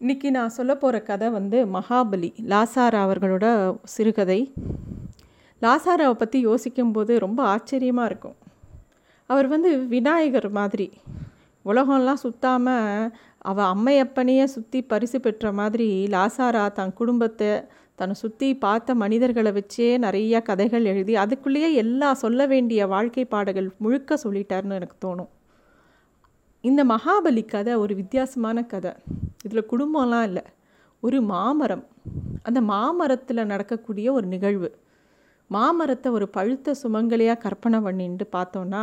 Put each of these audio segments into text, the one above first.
இன்றைக்கி நான் சொல்ல போகிற கதை வந்து மகாபலி லாசாரா அவர்களோட சிறுகதை. லாசாராவை பற்றி யோசிக்கும்போது ரொம்ப ஆச்சரியமாக இருக்கும். அவர் வந்து விநாயகர் மாதிரி. உலகம்லாம் சுத்தாமல் அவள் அம்மையப்பனையே சுற்றி பரிசு பெற்ற மாதிரி லாசாரா தன் குடும்பத்தை தன்னை சுற்றி பார்த்த மனிதர்களை வச்சே நிறையா கதைகள் எழுதி அதுக்குள்ளேயே எல்லா சொல்ல வேண்டிய வாழ்க்கை பாடங்கள் முழுக்க சொல்லிட்டாருன்னு எனக்கு தோணும். இந்த மகாபலி கதை ஒரு வித்தியாசமான கதை. இதில் குடும்பம்லாம் இல்லை. ஒரு மாமரம். அந்த மாமரத்தில் நடக்கக்கூடிய ஒரு நிகழ்வு. மாமரத்தை ஒரு பழுத்த சுமங்கலியாக கற்பனை பண்ணிட்டு பார்த்தோன்னா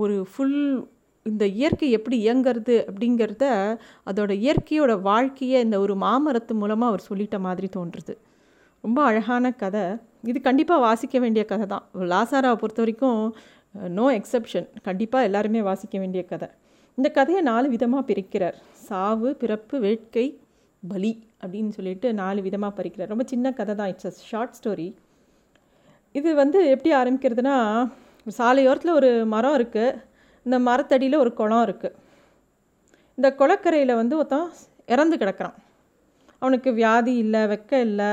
ஒரு ஃபுல் இந்த இயற்கை எப்படி இயங்கிறது அப்படிங்கிறத அதோட இயற்கையோட வாழ்க்கையை இந்த ஒரு மாமரத்து மூலமாக அவர் சொல்லிட்ட மாதிரி தோன்றுறது ரொம்ப அழகான கதை. இது கண்டிப்பாக வாசிக்க வேண்டிய கதை தான் லாசாராவை பொறுத்த வரைக்கும் நோ எக்ஸப்ஷன் கண்டிப்பாக எல்லாருமே வாசிக்க வேண்டிய கதை. இந்த கதையை நாலு விதமாக பிரிக்கிறார். சாவு பிறப்பு வேட்கை பலி அப்படின்னு சொல்லிட்டு நாலு விதமாக பறிக்கிறார். ரொம்ப சின்ன கதை தான். இட்ஸ் அ ஷார்ட் ஸ்டோரி இது வந்து எப்படி ஆரம்பிக்கிறதுனா சாலையோரத்தில் ஒரு மரம் இருக்குது இந்த மரத்தடியில் ஒரு குளம் இருக்குது இந்த குளக்கரையில் வந்து ஒருத்தன் இறந்து கிடக்கிறான். அவனுக்கு வியாதி இல்லை வெக்க இல்லை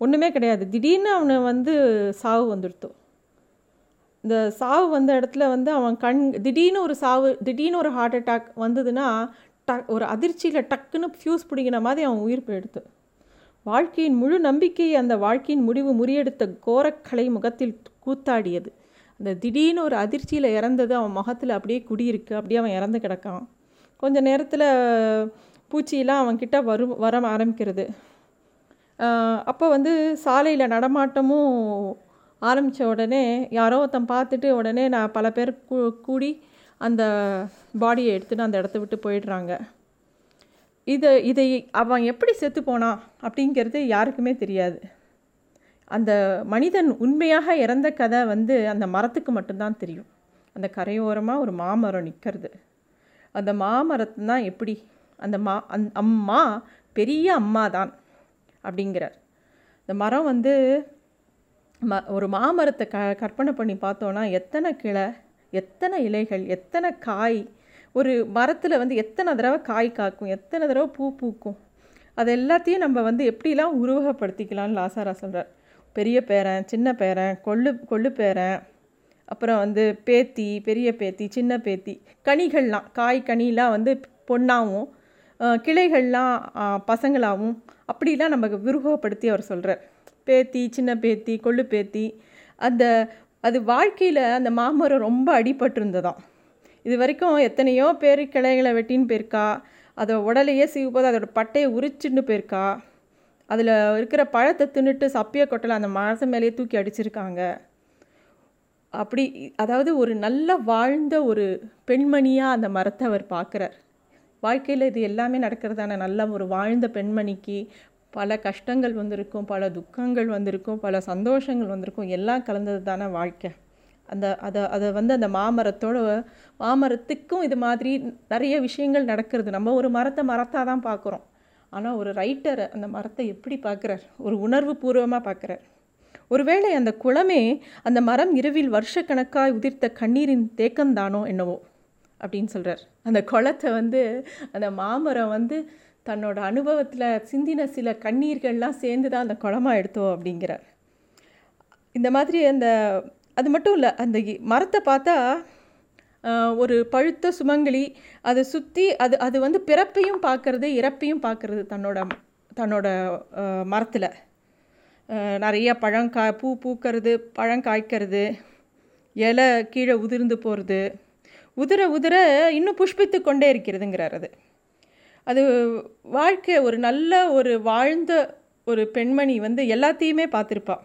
ஒன்றுமே கிடையாது. திடீர்னு அவனை வந்து சாவு வந்துடுத்தோம் இந்த சாவு வந்த இடத்துல வந்து அவன் கண் திடீர்னு ஒரு சாவு திடீர்னு ஒரு ஹார்ட் அட்டாக் வந்ததுன்னா டக் ஒரு அதிர்ச்சியில் டக்குன்னு ஃப்யூஸ் பிடிக்கிற மாதிரி அவன் உயிர் போயிடுத்து வாழ்க்கையின் முழு நம்பிக்கை அந்த வாழ்க்கையின் முடிவு முறியெடுத்த கோரக்கலை முகத்தில் கூத்தாடியது. அந்த திடீர்னு ஒரு அதிர்ச்சியில் இறந்தது அவன் முகத்தில் அப்படியே குடியிருக்கு அப்படியே அவன் இறந்து கிடக்கான். கொஞ்ச நேரத்தில் பூச்சியெல்லாம் அவன்கிட்ட வரும் வர ஆரம்பிக்கிறது. அப்போ வந்து சாலையில் நடமாட்டமும் ஆரம்பித்த உடனே யாரோ ஒருத்தன் பார்த்துட்டு உடனே நான் பல பேர் கூ கூடி அந்த பாடியை எடுத்துகிட்டு அந்த இடத்த விட்டு போயிடுறாங்க. இதை இதை அவன் எப்படி செத்து போனான் அப்படிங்கிறது யாருக்குமே தெரியாது. அந்த மனிதன் உண்மையாக இறந்த கதை வந்து அந்த மரத்துக்கு மட்டும்தான் தெரியும். அந்த கரையோரமாக ஒரு மாமரம் நிற்கிறது அந்த மாமரத்து தான் எப்படி? அந்த மா அந் அம்மா பெரிய அம்மா தான் அப்படிங்கிறார். இந்த மரம் வந்து ம ஒரு மாமரத்தை க கற்பனை பண்ணி பார்த்தோன்னா எத்தனை கிளை எத்தனை இலைகள் எத்தனை காய் ஒரு மரத்தில் வந்து எத்தனை தடவை காய் காக்கும் எத்தனை தடவை பூ பூக்கும். அது எல்லாத்தையும் நம்ம வந்து எப்படிலாம் உருவகப்படுத்திக்கலாம்னு லாசாரா சொல்கிறார் பெரிய பேரன் சின்ன பேரன் கொள்ளு கொள்ளு பேரன் அப்புறம் வந்து பேத்தி பெரிய பேத்தி சின்ன பேத்தி கனிகள்லாம் காய் கனிலாம் வந்து பொண்ணாகவும் கிளைகள்லாம் பசங்களாகவும் அப்படிலாம் நமக்கு விருகப்படுத்தி அவர் சொல்கிறார் பேத்தி சின்ன பேத்தி கொள்ளு பேத்தி அந்த அது வாழ்க்கையில் அந்த மாமரம் ரொம்ப அடிபட்டிருந்ததாம். இது வரைக்கும் எத்தனையோ பேர் கிளைகளை வெட்டின்னு போயிருக்கா. அதை உடலையே சீவும்போது அதோட பட்டையை உரிச்சுன்னு போயிருக்கா. அதில் இருக்கிற பழத்தை தின்னுட்டு சப்பிய கொட்டலை அந்த மரத்து மேலேயே தூக்கி அடிச்சிருக்காங்க. அப்படி அதாவது ஒரு நல்ல வாழ்ந்த ஒரு பெண்மணியாக அந்த மரத்தை அவர் பார்க்குறார். வாழ்க்கையில் இது எல்லாமே நடக்கிறதான நல்ல ஒரு வாழ்ந்த பெண்மணிக்கு பல கஷ்டங்கள் வந்திருக்கும் பல துக்கங்கள் வந்திருக்கும் பல சந்தோஷங்கள் வந்திருக்கும் எல்லாம் கலந்தது தானே வாழ்க்கை. அந்த அதை அதை வந்து அந்த மாமரத்தோட மாமரத்துக்கும் இது மாதிரி நிறைய விஷயங்கள் நடக்கிறது. நம்ம ஒரு மரத்தை மரத்தாக தான் பார்க்குறோம். ஆனால் ஒரு ரைட்டர் அந்த மரத்தை எப்படி பார்க்குறார்? ஒரு உணர்வு பூர்வமாக பார்க்குறார். ஒருவேளை அந்த குளமே அந்த மரம் இரவில் வருஷக்கணக்காய் உதிர்த்த கண்ணீரின் தேக்கம்தானோ என்னவோ அப்படின்னு சொல்கிறார் அந்த குளத்தை வந்து அந்த மாமரம் வந்து தன்னோட அனுபவத்தில் சிந்தின சில கண்ணீர்கள்லாம் சேர்ந்து தான் அந்த குளமாக எடுத்தோம் அப்படிங்கிறார். இந்த மாதிரி அந்த அது மட்டும் இல்லை அந்த மரத்தை பார்த்தா ஒரு பழுத்த சுமங்கலி அதை சுற்றி அது அது வந்து பிறப்பையும் பார்க்கறது இறப்பையும் பார்க்குறது தன்னோட தன்னோட மரத்தில். நிறைய பழங்கா பூ பூக்கிறது பழம் காய்க்கிறது இலை கீழே உதிர்ந்து போகிறது உதிர உதிர இன்னும் புஷ்பித்து கொண்டே இருக்கிறதுங்கிறார் அது. அது வாழ்க்கை ஒரு நல்ல ஒரு வாழ்ந்த ஒரு பெண்மணி வந்து எல்லாத்தையுமே பார்த்துருப்பாள்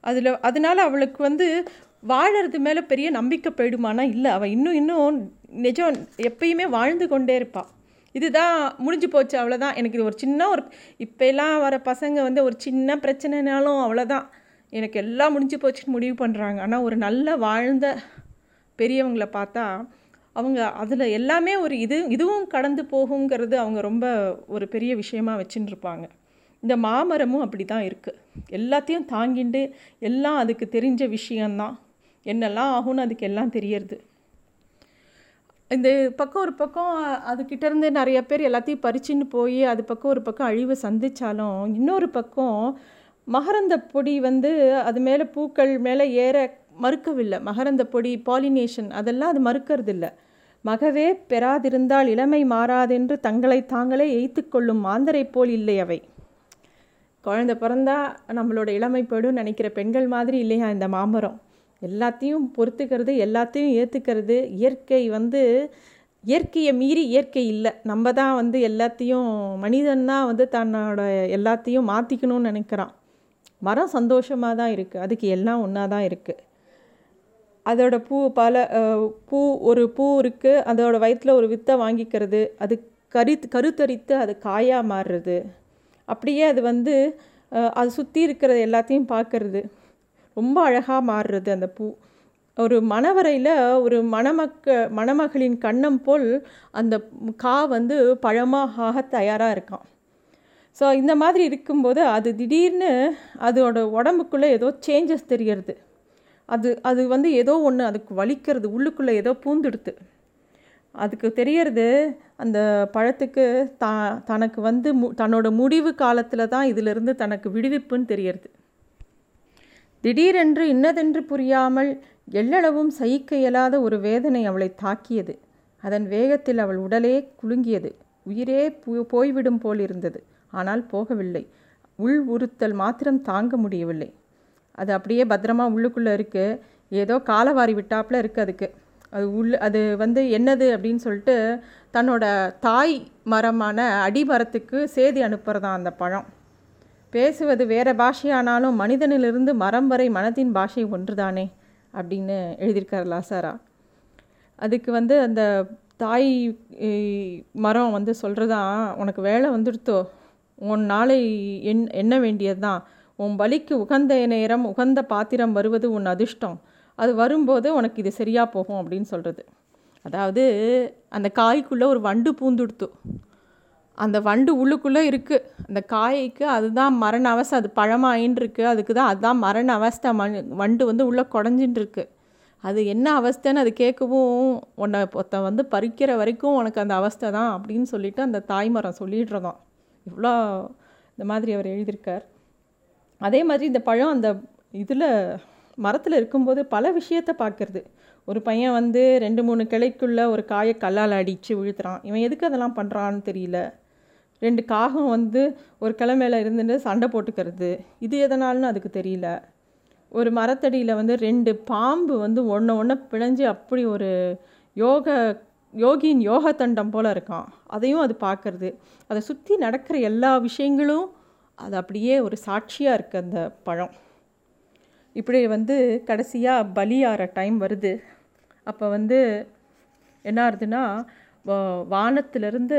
அதில் அதனால் அவளுக்கு வந்து வாழறது மேலே பெரிய நம்பிக்கை போயிடுமானா இல்லை. அவள் இன்னும் இன்னும் நிஜம் எப்பயுமே வாழ்ந்து கொண்டே இருப்பாள் இதுதான் முடிஞ்சு போச்சு அவ்வளோதான் எனக்கு இது ஒரு சின்ன ஒரு இப்போலாம் வர பசங்க வந்து ஒரு சின்ன பிரச்சனைனாலும் அவ்வளோதான் எனக்கு எல்லாம் முடிஞ்சு போச்சுன்னு முடிவு பண்ணுறாங்க ஆனால் ஒரு நல்ல வாழ்ந்த பெரியவங்களை பார்த்தா அவங்க அதில் எல்லாமே ஒரு இது இதுவும் கடந்து போகுங்கிறது அவங்க ரொம்ப ஒரு பெரிய விஷயமாக வச்சுன்னு இருப்பாங்க இந்த மாமரமும் அப்படி தான் இருக்குது எல்லாத்தையும் தாங்கிண்டு எல்லாம் அதுக்கு தெரிஞ்ச விஷயந்தான் என்னெல்லாம் ஆகும்னு அதுக்கு எல்லாம் தெரியறது. இந்த பக்கம் ஒரு பக்கம் அதுக்கிட்டேருந்து நிறைய பேர் எல்லாத்தையும் பறிச்சுன்னு போய் அது பக்கம் ஒரு பக்கம் அழிவு சந்தித்தாலும் இன்னொரு பக்கம் மகரந்த பொடி வந்து அது மேலே பூக்கள் மேலே ஏற மறுக்கவில்லை. மகரந்த பொடி பாலினேஷன் அதெல்லாம் அது மறுக்கிறதில்ல. மகவே பெறாதிருந்தால் இளமை மாறாதென்று தங்களை தாங்களே எய்த்து கொள்ளும் மாந்தரை போல் இல்லை அவை. குழந்தை பிறந்தா நம்மளோட இளமை நினைக்கிற பெண்கள் மாதிரி இல்லையா இந்த மாமரம்? எல்லாத்தையும் பொறுத்துக்கிறது எல்லாத்தையும் ஏற்றுக்கிறது இயற்கை வந்து இயற்கையை மீறி இயற்கை இல்லை. நம்ம தான் வந்து எல்லாத்தையும் மனிதன் தான் வந்து தன்னோட எல்லாத்தையும் மாற்றிக்கணும்னு நினைக்கிறான். மரம் சந்தோஷமாக தான் இருக்குது அதுக்கு எல்லாம் ஒன்றா தான் இருக்குது அதோட பூ பல பூ ஒரு பூ இருக்குது அதோட வயிற்றில் ஒரு வித்தை வாங்கிக்கிறது. அது கரி கருத்தரித்து அது காயாக மாறுறது. அப்படியே அது வந்து அது சுற்றி இருக்கிறது எல்லாத்தையும் பார்க்கறது. ரொம்ப அழகாக மாறுறது அந்த பூ. ஒரு மணவரையில் ஒரு மணமக்க மணமகளின் கண்ணம் போல் அந்த கா வந்து பழமாக ஆக தயாராக இருக்கான் ஸோ இந்த மாதிரி இருக்கும்போது அது திடீர்னு அதோட உடம்புக்குள்ளே ஏதோ சேஞ்சஸ் தெரிகிறது அது அது வந்து ஏதோ ஒன்று அதுக்கு வலிக்கிறது உள்ளுக்குள்ளே ஏதோ பூந்துடுத்து. அதுக்கு தெரியறது அந்த பழத்துக்கு த தனக்கு வந்து மு தன்னோட முடிவு காலத்தில் தான் இதிலிருந்து தனக்கு விடுவிப்புன்னு தெரியறது. திடீரென்று இன்னதென்று புரியாமல் எள்ளளவும் சகிக்க இயலாத ஒரு வேதனை அவளை தாக்கியது. அதன் வேகத்தில் அவள் உடலே குலுங்கியது. உயிரே போய்விடும் போல் இருந்தது ஆனால் போகவில்லை. உள் உறுத்தல் மாத்திரம் தாங்க முடியவில்லை. அது அப்படியே பத்திரமா உள்ளுக்குள்ளே இருக்குது ஏதோ காலவாரி விட்டாப்புல இருக்குது அதுக்கு. அது உள்ள அது வந்து என்னது அப்படின்னு சொல்லிட்டு தன்னோட தாய் மரமான அடிமரத்துக்கு சேதி அனுப்புகிறதான் அந்த பழம். பேசுவது வேறு பாஷையானாலும் மனிதனிலிருந்து மரம் வரை மனத்தின் பாஷை ஒன்றுதானே அப்படின்னு எழுதியிருக்கார் லாசாரா. அதுக்கு வந்து அந்த தாய் மரம் வந்து சொல்கிறதான் உனக்கு வேலை வந்துடுத்தோ. உன் நாளை என் எண்ண வேண்டியது தான் உன் பலிக்கு உகந்த நேரம் உகந்த பாத்திரம் வருவது உன் அதிர்ஷ்டம். அது வரும்போது உனக்கு இது சரியாக போகும் அப்படின்னு சொல்கிறது அதாவது அந்த காய்க்குள்ளே ஒரு வண்டு பூந்துடுத்து. அந்த வண்டு உள்ளுக்குள்ளே இருக்குது அந்த காய்க்கு அதுதான் மரண அவஸ்தை. அது பழமாயின்னு இருக்குது அதுக்கு தான் அதுதான் மரண அவஸ்தை. மண் வண்டு வந்து உள்ளே குடஞ்சின்னு இருக்குது அது என்ன அவஸ்தைன்னு அது கேட்கவும் உன்னை ஒருத்த வந்து பறிக்கிற வரைக்கும் உனக்கு அந்த அவஸ்தை தான் அப்படின்னு சொல்லிட்டு அந்த தாய்மரம் சொல்லிடுறதும் இவ்வளோ இந்த மாதிரி அவர் எழுதியிருக்கார். அதே மாதிரி இந்த பழம் அந்த இதில் மரத்தில் இருக்கும்போது பல விஷயத்தை பார்க்குறது ஒரு பையன் வந்து ரெண்டு மூணு கிளைக்குள்ளே ஒரு காயை கல்லால் அடித்து விழுத்துறான். இவன் எதுக்கு அதெல்லாம் பண்ணுறான்னு தெரியல. ரெண்டு காகம் வந்து ஒரு கிளை மேலே இருந்துட்டு சண்டை போட்டுக்கிறது. இது எதனால்னு அதுக்கு தெரியல. ஒரு மரத்தடியில் வந்து ரெண்டு பாம்பு வந்து ஒன்று ஒன்று பிணைஞ்சு அப்படி ஒரு யோக யோகியின் யோக தண்டம் போல் இருக்கான். அதையும் அது பார்க்குறது அதை சுற்றி நடக்கிற எல்லா விஷயங்களும் அது அப்படியே ஒரு சாட்சியாக இருக்குது அந்த பழம். இப்படி வந்து கடைசியாக பலியாகிற டைம் வருது. அப்போ வந்து என்ன ஆகுதுன்னா வானத்திலிருந்து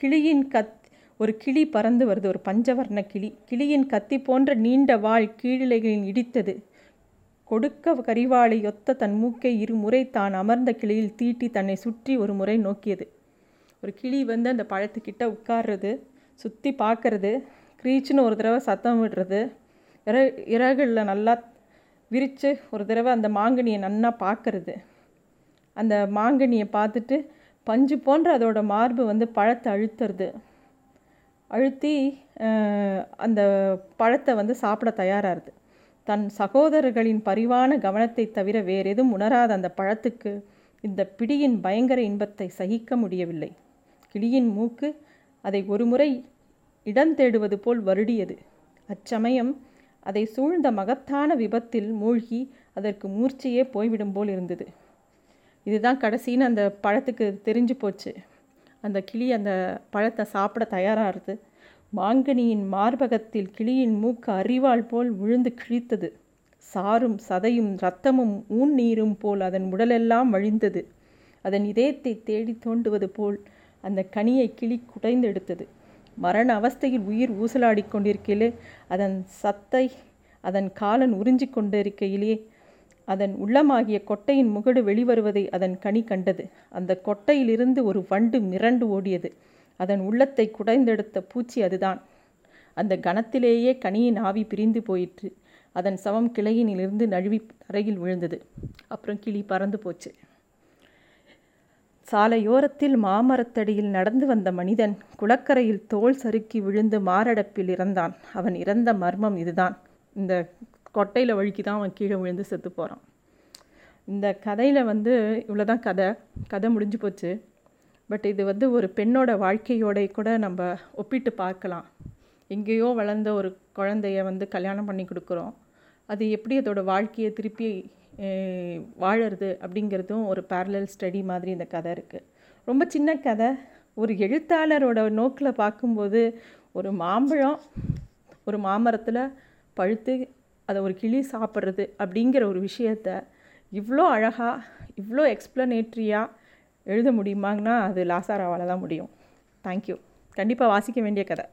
கிளியின் கத் ஒரு கிளி பறந்து வருது ஒரு பஞ்சவர்ண கிளி. கிளியின் கத்தி போன்ற நீண்ட வாழ் கீழிலைகளின் இடித்தது. கொடுக்க கரிவாளை ஒத்த தன் மூக்கை இருமுறை தான் அமர்ந்த கிளியில் தீட்டி தன்னை சுற்றி ஒரு முறை நோக்கியது. ஒரு கிளி வந்து அந்த பழத்துக்கிட்ட உட்கார்றது சுற்றி பார்க்கறது க்ரீச்சுன்னு ஒரு தடவை சத்தம் விடுறது. இற இறகுகளில் நல்லா விரித்து ஒரு தடவை அந்த மாங்கனியை நன்னா பார்க்கறது அந்த மாங்கனியை பார்த்துட்டு பஞ்சு போன்ற அதோட மார்பு வந்து பழத்தை அழுத்துறது. அழுத்தி அந்த பழத்தை வந்து சாப்பிட தயாராகுது தன் சகோதரர்களின் பரிவான கவனத்தை தவிர வேறு எதுவும் உணராத அந்த பழத்துக்கு இந்த பிடியின் பயங்கர இன்பத்தை சகிக்க முடியவில்லை. கிளியின் மூக்கு அதை ஒருமுறை இடம் தேடுவது போல் வருடியது. அச்சமயம் அதை சூழ்ந்த மகத்தான விபத்தில் மூழ்கி அதற்கு மூர்ச்சையே போய்விடும் போல் இருந்தது. இதுதான் கடைசின்னு அந்த பழத்துக்கு தெரிஞ்சு போச்சு. அந்த கிளி அந்த பழத்தை சாப்பிட தயாராகிறது மாங்கனியின் மார்பகத்தில் கிளியின் மூக்கு அறிவாள் போல் விழுந்து கிழித்தது. சாரும் சதையும் இரத்தமும் ஊன் நீரும் போல் அதன் உடலெல்லாம் வழிந்தது. அதன் இதயத்தை தேடி தோண்டுவது போல் அந்த கனியை கிளி குடைந்தெடுத்தது மரண அவஸ்தையில் உயிர் ஊசலாடி கொண்டிருக்கையிலே அதன் சத்தை அதன் காலன் உறிஞ்சி கொண்டிருக்கையிலே அதன் உள்ளமாகிய கொட்டையின் முகடு வெளிவருவதை அதன் கனி கண்டது. அந்த கொட்டையிலிருந்து ஒரு வண்டு மிரண்டு ஓடியது. அதன் உள்ளத்தை குடைந்தெடுத்த பூச்சி அதுதான். அந்த கணத்திலேயே கனியின் ஆவி பிரிந்து போயிற்று. அதன் சவம் கிளையினிலிருந்து நழுவி தரையில் விழுந்தது. அப்புறம் கிளி பறந்து போச்சு. சாலையோரத்தில் மாமரத்தடியில் நடந்து வந்த மனிதன் குளக்கரையில் தோல் சறுக்கி விழுந்து மாரடைப்பில் இறந்தான். அவன் இறந்த மர்மம் இதுதான். இந்த கொட்டையில் வழுக்கி தான் அவன் கீழே விழுந்து செத்து போகிறான் இந்த கதையில் வந்து இவ்வளோதான் கதை. கதை முடிஞ்சு போச்சு. பட் இது வந்து ஒரு பெண்ணோட வாழ்க்கையோட கூட நம்ம ஒப்பிட்டு பார்க்கலாம். எங்கேயோ வளர்ந்த ஒரு குழந்தைய வந்து கல்யாணம் பண்ணி கொடுக்குறோம். அது எப்படி அதோடய வாழ்க்கையை திருப்பி வாழறது அப்படிங்கிறதும் ஒரு பேரலல் ஸ்டடி மாதிரி இந்த கதை இருக்குது ரொம்ப சின்ன கதை. ஒரு எழுத்தாளரோட நோக்கில் பார்க்கும்போது ஒரு மாம்பழம் ஒரு மாமரத்தில் பழுத்து அதை ஒரு கிளி சாப்பிட்றது அப்படிங்கிற ஒரு விஷயத்த இவ்வளோ அழகாக இவ்வளோ எக்ஸ்ப்ளனேட்ரியாக எழுத முடியுமாங்கன்னா அது லாசாராவால் தான் முடியும். தேங்க்யூ கண்டிப்பாக வாசிக்க வேண்டிய கதை.